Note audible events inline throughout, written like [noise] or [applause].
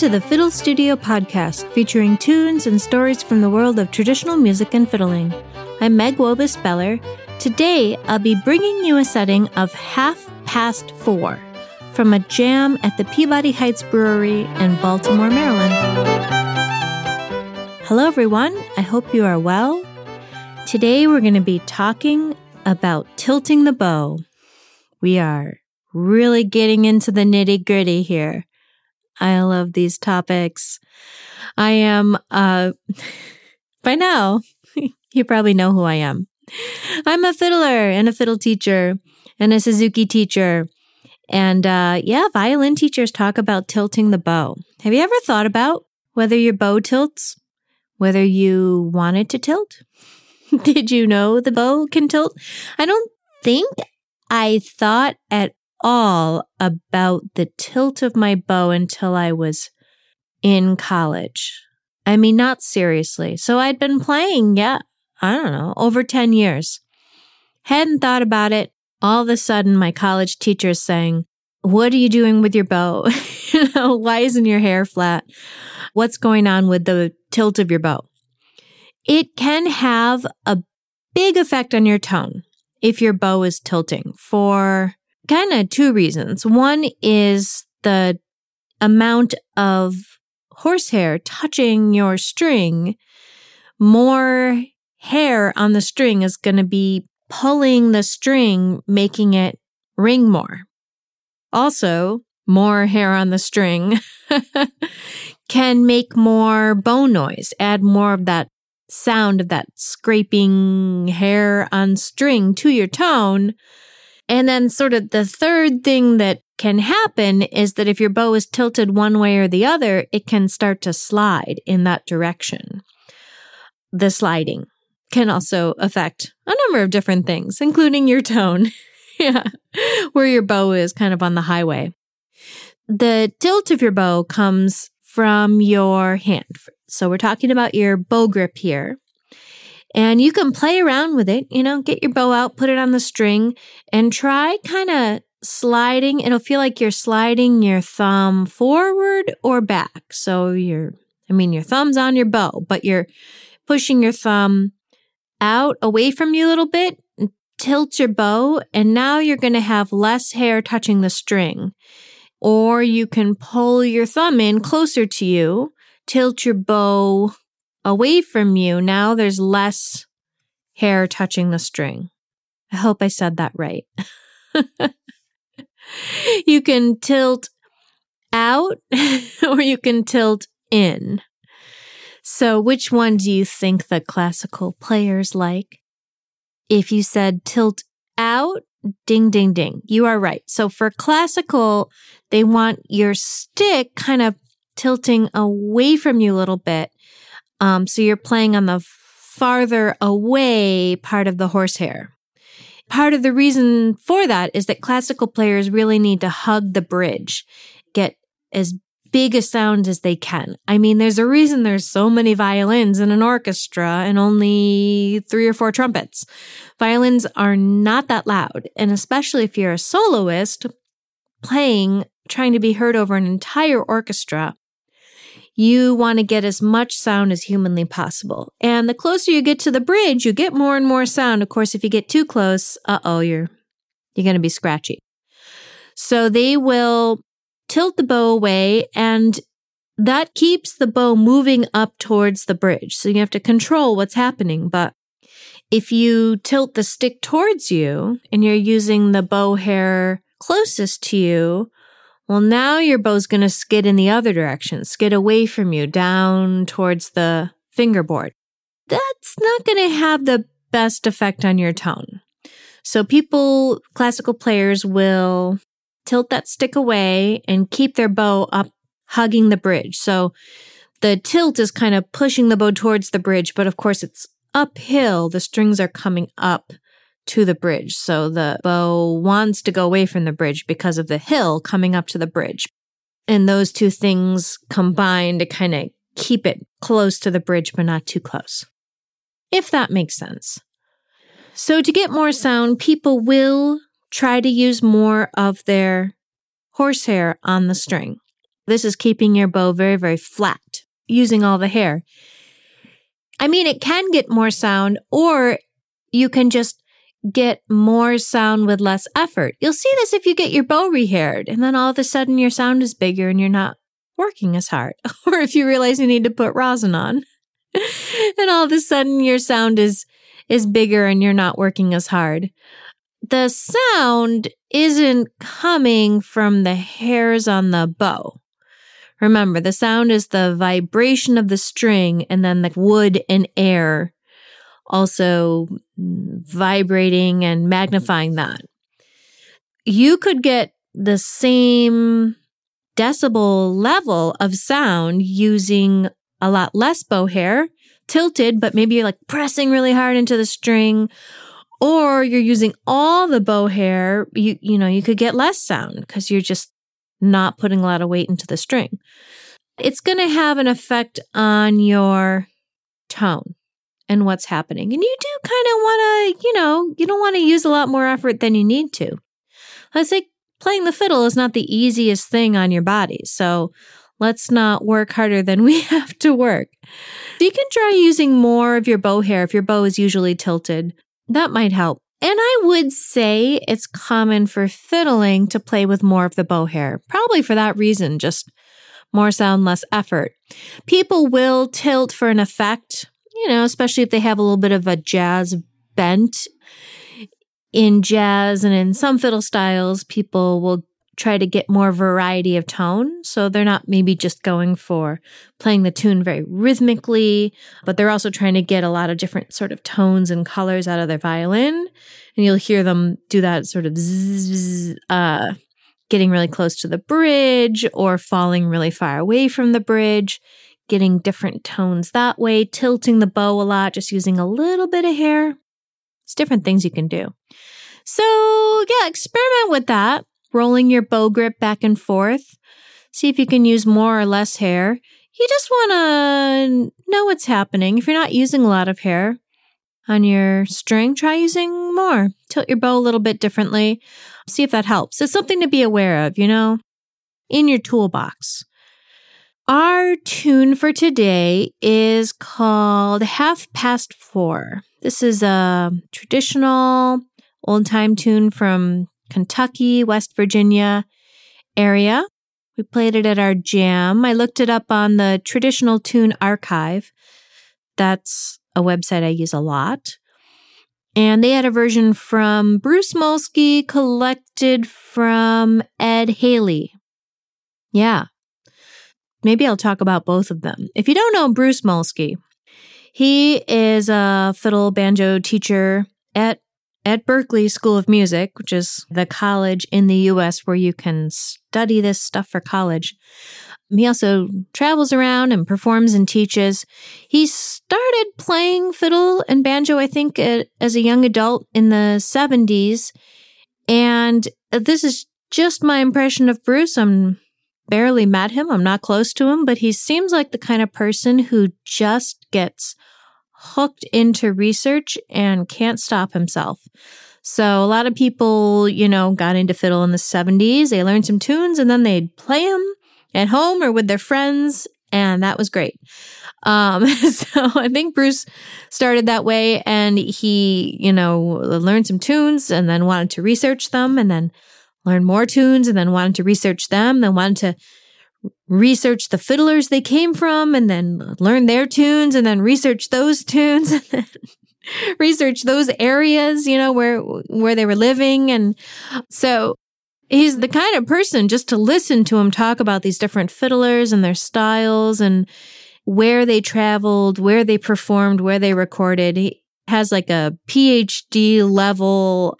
to the Fiddle Studio podcast, featuring tunes and stories from the world of traditional music and fiddling. I'm Meg Wobus Beller. Today, I'll be bringing you a setting of Half Past Four from a jam at the Peabody Heights Brewery in Baltimore, Maryland. Hello, everyone. I hope you are well. Today, we're going to be talking about tilting the bow. We are really getting into the nitty gritty here. I love these topics. I am, uh, [laughs] by now, [laughs] you probably know who I am. I'm a fiddler and a fiddle teacher and a Suzuki teacher. And uh, yeah, violin teachers talk about tilting the bow. Have you ever thought about whether your bow tilts? Whether you want it to tilt? [laughs] Did you know the bow can tilt? I don't think I thought at all about the tilt of my bow until I was in college. I mean, not seriously. So I'd been playing, yeah, I don't know, over 10 years. Hadn't thought about it. All of a sudden, my college teacher is saying, What are you doing with your bow? [laughs] you know, why isn't your hair flat? What's going on with the tilt of your bow? It can have a big effect on your tone if your bow is tilting for kind of two reasons. One is the amount of horsehair touching your string. More hair on the string is going to be pulling the string, making it ring more. Also, more hair on the string [laughs] can make more bone noise, add more of that sound of that scraping hair on string to your tone. And then, sort of, the third thing that can happen is that if your bow is tilted one way or the other, it can start to slide in that direction. The sliding can also affect a number of different things, including your tone. [laughs] yeah, where your bow is kind of on the highway. The tilt of your bow comes from your hand. So we're talking about your bow grip here. And you can play around with it, you know, get your bow out, put it on the string, and try kind of sliding. It'll feel like you're sliding your thumb forward or back. So you're, I mean, your thumb's on your bow, but you're pushing your thumb out away from you a little bit, tilt your bow, and now you're going to have less hair touching the string. Or you can pull your thumb in closer to you, tilt your bow away from you. Now there's less hair touching the string. I hope I said that right. [laughs] you can tilt out [laughs] or you can tilt in. So, which one do you think the classical players like? If you said tilt out, ding, ding, ding, you are right. So, for classical, they want your stick kind of tilting away from you a little bit. Um, so, you're playing on the farther away part of the horsehair. Part of the reason for that is that classical players really need to hug the bridge, get as big a sound as they can. I mean, there's a reason there's so many violins in an orchestra and only three or four trumpets. Violins are not that loud. And especially if you're a soloist playing, trying to be heard over an entire orchestra, you want to get as much sound as humanly possible. And the closer you get to the bridge, you get more and more sound. Of course, if you get too close, uh oh, you're, you're going to be scratchy. So they will tilt the bow away and that keeps the bow moving up towards the bridge. So you have to control what's happening. But if you tilt the stick towards you and you're using the bow hair closest to you, well, now your bow's going to skid in the other direction, skid away from you down towards the fingerboard. That's not going to have the best effect on your tone. So people, classical players will tilt that stick away and keep their bow up hugging the bridge. So the tilt is kind of pushing the bow towards the bridge, but of course it's uphill. The strings are coming up to the bridge. So the bow wants to go away from the bridge because of the hill coming up to the bridge. And those two things combine to kind of keep it close to the bridge, but not too close. If that makes sense. So to get more sound, people will try to use more of their horsehair on the string. This is keeping your bow very, very flat using all the hair. I mean, it can get more sound, or you can just get more sound with less effort. You'll see this if you get your bow rehaired, and then all of a sudden your sound is bigger and you're not working as hard. [laughs] or if you realize you need to put rosin on, [laughs] and all of a sudden your sound is is bigger and you're not working as hard. The sound isn't coming from the hairs on the bow. Remember, the sound is the vibration of the string and then the wood and air also vibrating and magnifying that. You could get the same decibel level of sound using a lot less bow hair, tilted, but maybe you're like pressing really hard into the string, or you're using all the bow hair, you you know, you could get less sound because you're just not putting a lot of weight into the string. It's going to have an effect on your tone and what's happening. And you do kind of want to, you know, you don't want to use a lot more effort than you need to. Let's say playing the fiddle is not the easiest thing on your body. So let's not work harder than [laughs] we have to work. You can try using more of your bow hair if your bow is usually tilted. That might help. And I would say it's common for fiddling to play with more of the bow hair, probably for that reason, just more sound, less effort. People will tilt for an effect, you know, especially if they have a little bit of a jazz bent. In jazz and in some fiddle styles, people will try to get more variety of tone. So they're not maybe just going for playing the tune very rhythmically, but they're also trying to get a lot of different sort of tones and colors out of their violin. And you'll hear them do that sort of zzz, uh, getting really close to the bridge or falling really far away from the bridge, getting different tones that way, tilting the bow a lot, just using a little bit of hair. It's different things you can do. So, yeah, experiment with that rolling your bow grip back and forth. See if you can use more or less hair. You just want to know what's happening. If you're not using a lot of hair on your string, try using more. Tilt your bow a little bit differently. See if that helps. It's something to be aware of, you know, in your toolbox. Our tune for today is called Half Past Four. This is a traditional old time tune from Kentucky, West Virginia area. We played it at our jam. I looked it up on the Traditional Tune Archive. That's a website I use a lot. And they had a version from Bruce Molsky collected from Ed Haley. Yeah. Maybe I'll talk about both of them. If you don't know Bruce Molsky, he is a fiddle banjo teacher at at Berklee School of Music, which is the college in the US where you can study this stuff for college. He also travels around and performs and teaches. He started playing fiddle and banjo, I think, as a young adult in the 70s. And this is just my impression of Bruce. I'm barely met him. I'm not close to him, but he seems like the kind of person who just gets hooked into research and can't stop himself. So a lot of people, you know, got into fiddle in the 70s. They learned some tunes and then they'd play them at home or with their friends. And that was great. Um, [laughs] so I think Bruce started that way and he, you know, learned some tunes and then wanted to research them and then learn more tunes and then wanted to research them, then wanted to research the fiddlers they came from and then learn their tunes and then research those tunes [laughs] and then research those areas, you know, where where they were living and so he's the kind of person just to listen to him talk about these different fiddlers and their styles and where they traveled, where they performed, where they recorded. He has like a PhD level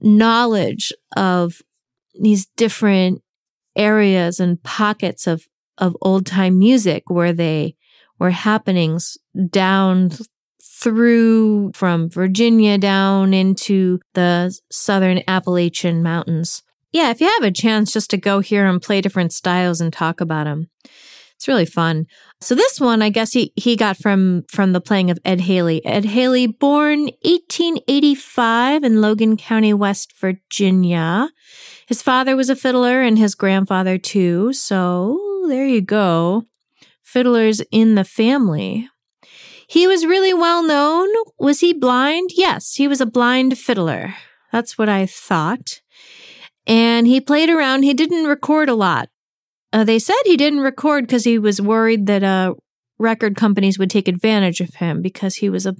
knowledge of these different areas and pockets of, of old time music where they were happenings down through from Virginia down into the southern Appalachian Mountains. Yeah, if you have a chance just to go here and play different styles and talk about them, it's really fun. So this one, I guess he, he got from, from the playing of Ed Haley. Ed Haley, born 1885 in Logan County, West Virginia. His father was a fiddler and his grandfather too. So there you go. Fiddlers in the family. He was really well known. Was he blind? Yes, he was a blind fiddler. That's what I thought. And he played around. He didn't record a lot. Uh, they said he didn't record because he was worried that uh, record companies would take advantage of him because he was a,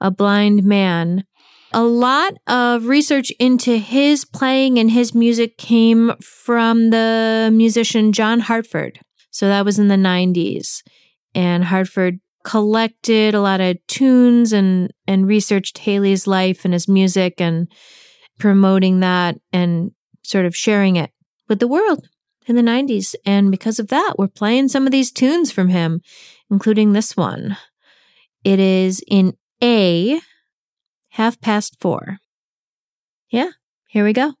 a blind man. A lot of research into his playing and his music came from the musician John Hartford. So that was in the 90s. And Hartford collected a lot of tunes and, and researched Haley's life and his music and promoting that and sort of sharing it with the world in the 90s. And because of that, we're playing some of these tunes from him, including this one. It is in A, half past four. Yeah, here we go.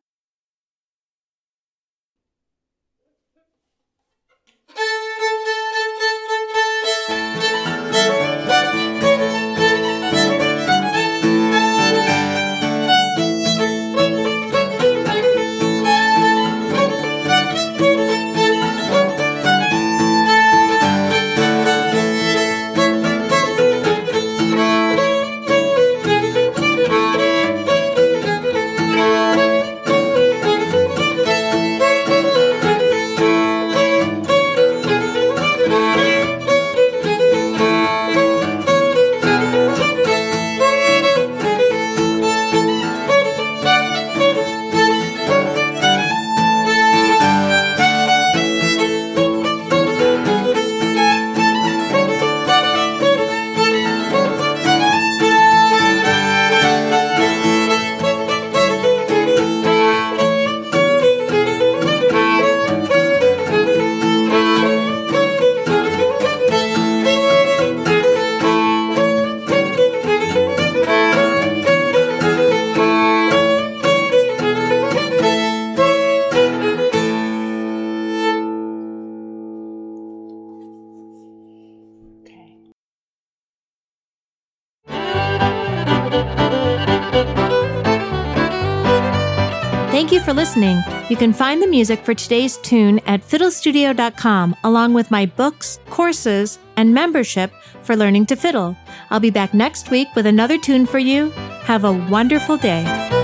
Thank you for listening. You can find the music for today's tune at fiddlestudio.com, along with my books, courses, and membership for learning to fiddle. I'll be back next week with another tune for you. Have a wonderful day.